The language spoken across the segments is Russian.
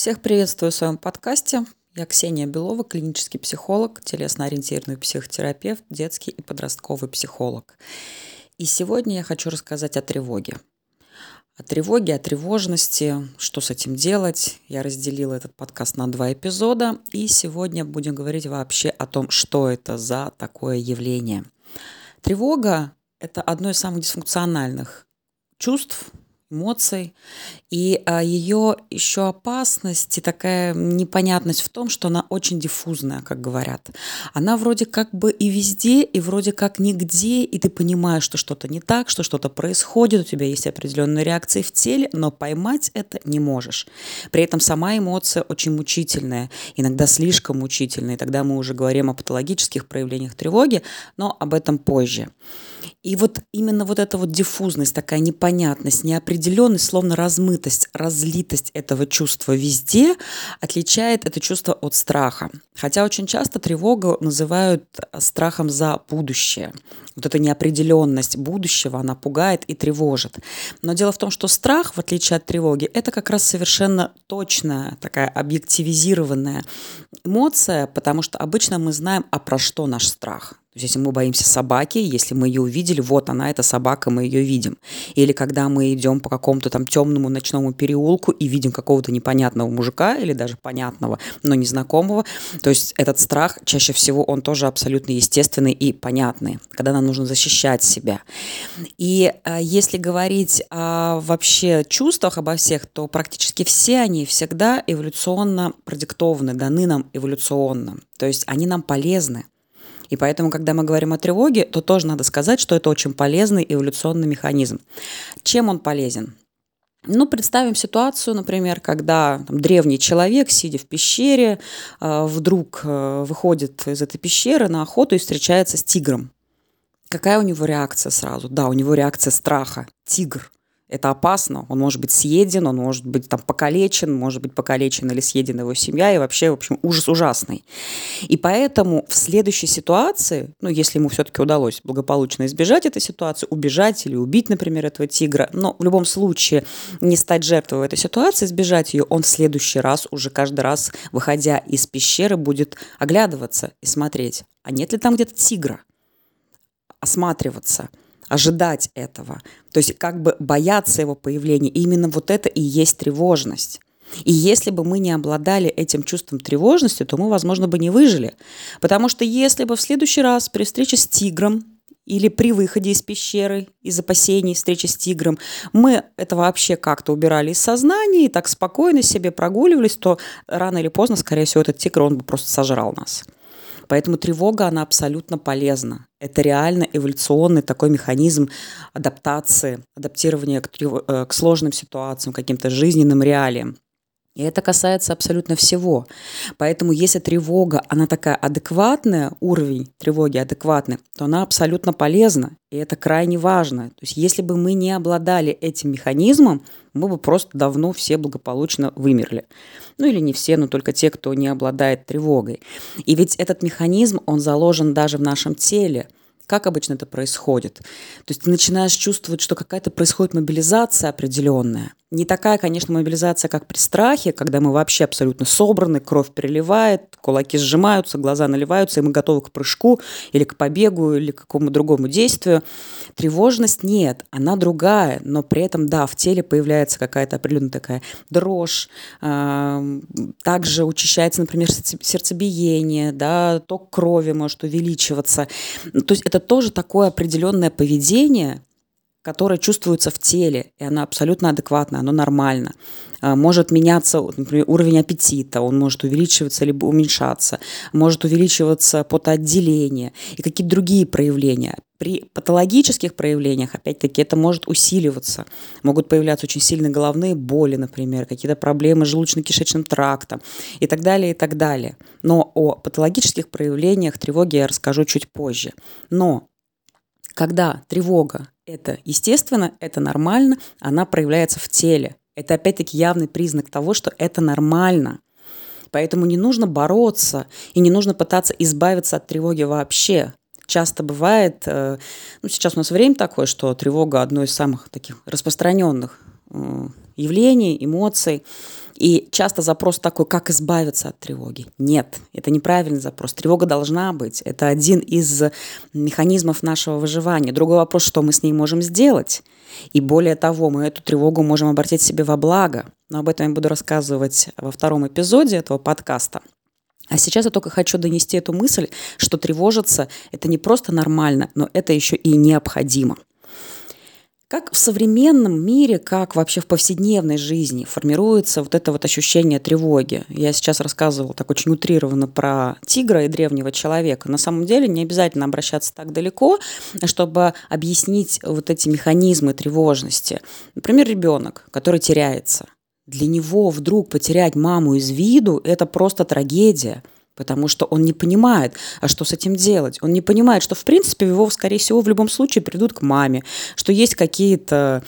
Всех приветствую в своем подкасте. Я Ксения Белова, клинический психолог, телесно-ориентированный психотерапевт, детский и подростковый психолог. И сегодня я хочу рассказать о тревоге. О тревоге, о тревожности, что с этим делать. Я разделила этот подкаст на два эпизода, и сегодня будем говорить вообще о том, что это за такое явление. Тревога – это одно из самых дисфункциональных чувств, эмоций. И а, ее еще опасность и такая непонятность в том, что она очень диффузная, как говорят. Она вроде как бы и везде, и вроде как нигде, и ты понимаешь, что что-то не так, что что-то происходит, у тебя есть определенные реакции в теле, но поймать это не можешь. При этом сама эмоция очень мучительная, иногда слишком мучительная, и тогда мы уже говорим о патологических проявлениях тревоги, но об этом позже. И вот именно вот эта вот диффузность, такая непонятность, неопределенность, словно размытость, разлитость этого чувства везде отличает это чувство от страха. Хотя очень часто тревогу называют страхом за будущее. Вот эта неопределенность будущего, она пугает и тревожит. Но дело в том, что страх, в отличие от тревоги, это как раз совершенно точная, такая объективизированная эмоция, потому что обычно мы знаем, а про что наш страх. То есть если мы боимся собаки, если мы ее увидели, вот она, эта собака, мы ее видим. Или когда мы идем по какому-то там темному ночному переулку и видим какого-то непонятного мужика или даже понятного, но незнакомого, то есть этот страх чаще всего он тоже абсолютно естественный и понятный, когда нам нужно защищать себя. И а, если говорить о вообще чувствах обо всех, то практически все они всегда эволюционно продиктованы, даны нам эволюционно. То есть они нам полезны. И поэтому, когда мы говорим о тревоге, то тоже надо сказать, что это очень полезный эволюционный механизм. Чем он полезен? Ну, представим ситуацию, например, когда там, древний человек, сидя в пещере, э, вдруг э, выходит из этой пещеры на охоту и встречается с тигром. Какая у него реакция сразу? Да, у него реакция страха. Тигр. Это опасно. Он может быть съеден, он может быть там покалечен, может быть покалечен или съеден его семья, и вообще, в общем, ужас ужасный. И поэтому в следующей ситуации, ну, если ему все-таки удалось благополучно избежать этой ситуации, убежать или убить, например, этого тигра, но в любом случае не стать жертвой этой ситуации, избежать ее, он в следующий раз, уже каждый раз, выходя из пещеры, будет оглядываться и смотреть, а нет ли там где-то тигра, осматриваться – ожидать этого. То есть как бы бояться его появления. И именно вот это и есть тревожность. И если бы мы не обладали этим чувством тревожности, то мы, возможно, бы не выжили. Потому что если бы в следующий раз при встрече с тигром или при выходе из пещеры, из опасений встречи с тигром, мы это вообще как-то убирали из сознания и так спокойно себе прогуливались, то рано или поздно, скорее всего, этот тигр, он бы просто сожрал нас. Поэтому тревога, она абсолютно полезна. Это реально эволюционный такой механизм адаптации, адаптирования к, э, к сложным ситуациям, каким-то жизненным реалиям. И это касается абсолютно всего. Поэтому если тревога, она такая адекватная, уровень тревоги адекватный, то она абсолютно полезна. И это крайне важно. То есть если бы мы не обладали этим механизмом, мы бы просто давно все благополучно вымерли. Ну или не все, но только те, кто не обладает тревогой. И ведь этот механизм, он заложен даже в нашем теле – как обычно это происходит? То есть ты начинаешь чувствовать, что какая-то происходит мобилизация определенная. Не такая, конечно, мобилизация, как при страхе, когда мы вообще абсолютно собраны, кровь переливает, кулаки сжимаются, глаза наливаются, и мы готовы к прыжку или к побегу или к какому-то другому действию. Тревожность нет, она другая, но при этом, да, в теле появляется какая-то определенная такая дрожь, также учащается, например, сердцебиение, да, ток крови может увеличиваться. То есть это тоже такое определенное поведение, которое чувствуется в теле, и оно абсолютно адекватно, оно нормально. А, может меняться, например, уровень аппетита, он может увеличиваться либо уменьшаться, может увеличиваться потоотделение и какие-то другие проявления. При патологических проявлениях, опять-таки, это может усиливаться. Могут появляться очень сильные головные боли, например, какие-то проблемы с желудочно-кишечным трактом и так далее, и так далее. Но о патологических проявлениях тревоги я расскажу чуть позже. Но когда тревога – это естественно, это нормально, она проявляется в теле. Это опять-таки явный признак того, что это нормально. Поэтому не нужно бороться и не нужно пытаться избавиться от тревоги вообще часто бывает, э, ну, сейчас у нас время такое, что тревога одно из самых таких распространенных э, явлений, эмоций. И часто запрос такой, как избавиться от тревоги? Нет, это неправильный запрос. Тревога должна быть. Это один из механизмов нашего выживания. Другой вопрос, что мы с ней можем сделать. И более того, мы эту тревогу можем обратить себе во благо. Но об этом я буду рассказывать во втором эпизоде этого подкаста. А сейчас я только хочу донести эту мысль, что тревожиться – это не просто нормально, но это еще и необходимо. Как в современном мире, как вообще в повседневной жизни формируется вот это вот ощущение тревоги? Я сейчас рассказывала так очень утрированно про тигра и древнего человека. На самом деле не обязательно обращаться так далеко, чтобы объяснить вот эти механизмы тревожности. Например, ребенок, который теряется. Для него вдруг потерять маму из виду – это просто трагедия – потому что он не понимает, а что с этим делать. Он не понимает, что, в принципе, его, скорее всего, в любом случае придут к маме, что есть какие-то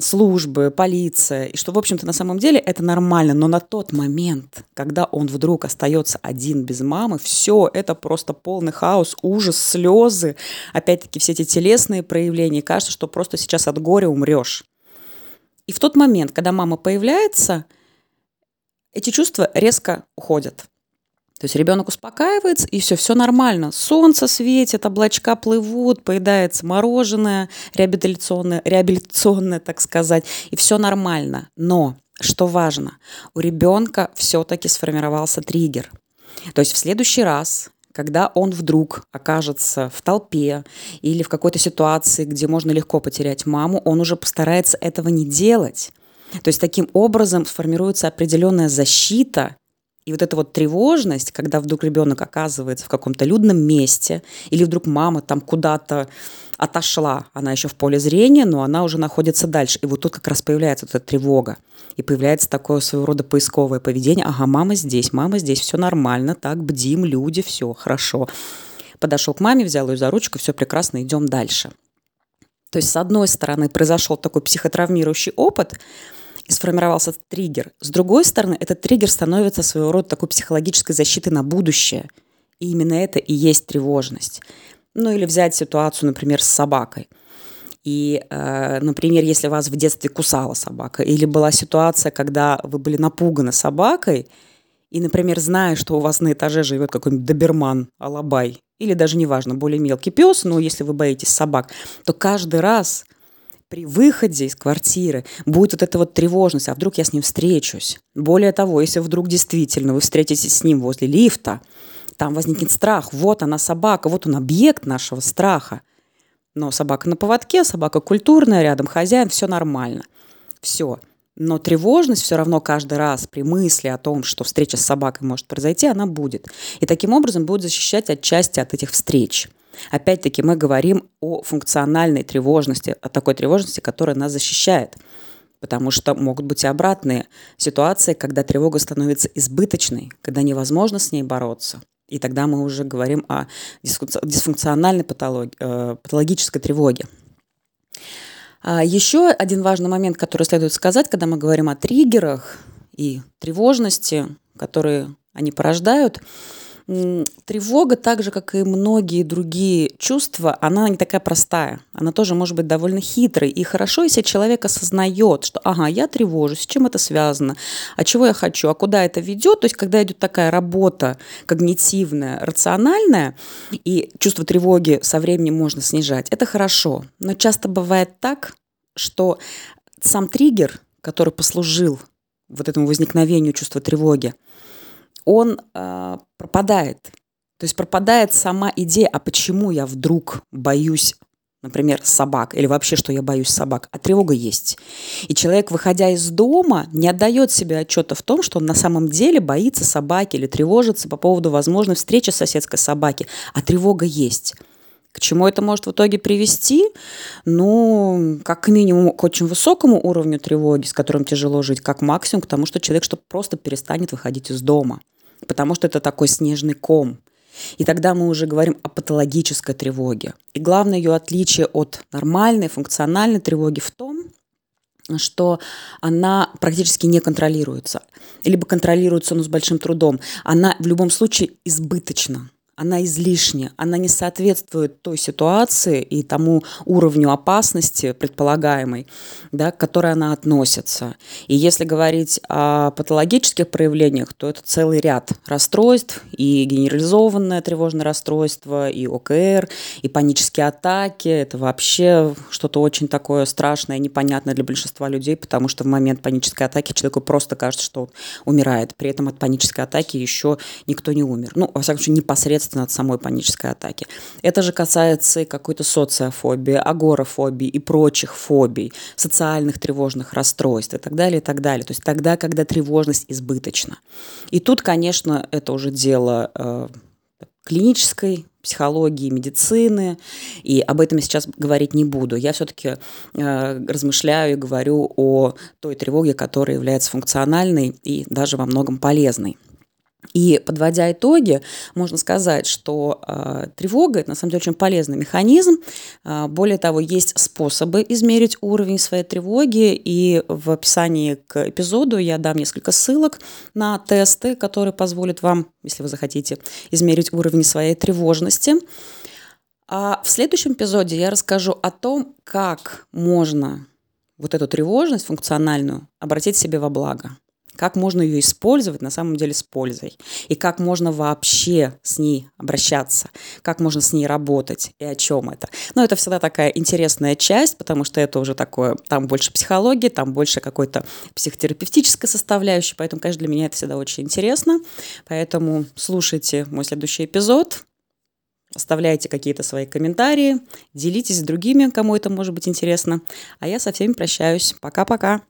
службы, полиция, и что, в общем-то, на самом деле это нормально. Но на тот момент, когда он вдруг остается один без мамы, все, это просто полный хаос, ужас, слезы, опять-таки все эти телесные проявления. Кажется, что просто сейчас от горя умрешь. И в тот момент, когда мама появляется, эти чувства резко уходят. То есть ребенок успокаивается, и все, все нормально. Солнце светит, облачка плывут, поедается мороженое, реабилитационное, реабилитационное, так сказать, и все нормально. Но, что важно, у ребенка все-таки сформировался триггер. То есть в следующий раз, когда он вдруг окажется в толпе или в какой-то ситуации, где можно легко потерять маму, он уже постарается этого не делать. То есть таким образом сформируется определенная защита и вот эта вот тревожность, когда вдруг ребенок оказывается в каком-то людном месте, или вдруг мама там куда-то отошла, она еще в поле зрения, но она уже находится дальше. И вот тут как раз появляется вот эта тревога. И появляется такое своего рода поисковое поведение. Ага, мама здесь, мама здесь, все нормально, так, бдим, люди, все, хорошо. Подошел к маме, взял ее за ручку, все прекрасно, идем дальше. То есть, с одной стороны, произошел такой психотравмирующий опыт – и сформировался триггер. С другой стороны, этот триггер становится своего рода такой психологической защитой на будущее. И именно это и есть тревожность. Ну или взять ситуацию, например, с собакой. И, э, например, если вас в детстве кусала собака, или была ситуация, когда вы были напуганы собакой, и, например, зная, что у вас на этаже живет какой-нибудь доберман, алабай, или даже неважно, более мелкий пес, но если вы боитесь собак, то каждый раз при выходе из квартиры будет вот эта вот тревожность, а вдруг я с ним встречусь. Более того, если вдруг действительно вы встретитесь с ним возле лифта, там возникнет страх, вот она собака, вот он объект нашего страха. Но собака на поводке, собака культурная, рядом хозяин, все нормально. Все. Но тревожность все равно каждый раз при мысли о том, что встреча с собакой может произойти, она будет. И таким образом будет защищать отчасти от этих встреч. Опять-таки мы говорим о функциональной тревожности, о такой тревожности, которая нас защищает. Потому что могут быть и обратные ситуации, когда тревога становится избыточной, когда невозможно с ней бороться. И тогда мы уже говорим о дисфункциональной патологии, э, патологической тревоге. А еще один важный момент, который следует сказать, когда мы говорим о триггерах и тревожности, которые они порождают – Тревога, так же, как и многие другие чувства, она не такая простая. Она тоже может быть довольно хитрой. И хорошо, если человек осознает, что, ага, я тревожусь, с чем это связано, а чего я хочу, а куда это ведет. То есть, когда идет такая работа когнитивная, рациональная, и чувство тревоги со временем можно снижать, это хорошо. Но часто бывает так, что сам триггер, который послужил вот этому возникновению чувства тревоги, он э, пропадает. То есть пропадает сама идея, а почему я вдруг боюсь например, собак, или вообще, что я боюсь собак, а тревога есть. И человек, выходя из дома, не отдает себе отчета в том, что он на самом деле боится собаки или тревожится по поводу возможной встречи с соседской собаки, а тревога есть. К чему это может в итоге привести? Ну, как минимум к очень высокому уровню тревоги, с которым тяжело жить, как максимум к тому, что человек что просто перестанет выходить из дома потому что это такой снежный ком. И тогда мы уже говорим о патологической тревоге. И главное ее отличие от нормальной функциональной тревоги в том, что она практически не контролируется. Либо контролируется, но с большим трудом. Она в любом случае избыточна она излишняя, она не соответствует той ситуации и тому уровню опасности предполагаемой, да, к которой она относится. И если говорить о патологических проявлениях, то это целый ряд расстройств, и генерализованное тревожное расстройство, и ОКР, и панические атаки. Это вообще что-то очень такое страшное, непонятное для большинства людей, потому что в момент панической атаки человеку просто кажется, что он умирает. При этом от панической атаки еще никто не умер. Ну, во всяком случае, непосредственно от самой панической атаки. Это же касается и какой-то социофобии, агорафобии и прочих фобий, социальных тревожных расстройств и так далее, и так далее. То есть тогда, когда тревожность избыточна. И тут, конечно, это уже дело э, клинической психологии, медицины, и об этом я сейчас говорить не буду. Я все-таки э, размышляю и говорю о той тревоге, которая является функциональной и даже во многом полезной. И подводя итоги, можно сказать, что э, тревога это на самом деле очень полезный механизм. Э, более того, есть способы измерить уровень своей тревоги, и в описании к эпизоду я дам несколько ссылок на тесты, которые позволят вам, если вы захотите, измерить уровень своей тревожности. А в следующем эпизоде я расскажу о том, как можно вот эту тревожность функциональную обратить себе во благо как можно ее использовать на самом деле с пользой, и как можно вообще с ней обращаться, как можно с ней работать и о чем это. Но это всегда такая интересная часть, потому что это уже такое, там больше психологии, там больше какой-то психотерапевтической составляющей, поэтому, конечно, для меня это всегда очень интересно. Поэтому слушайте мой следующий эпизод, Оставляйте какие-то свои комментарии, делитесь с другими, кому это может быть интересно. А я со всеми прощаюсь. Пока-пока.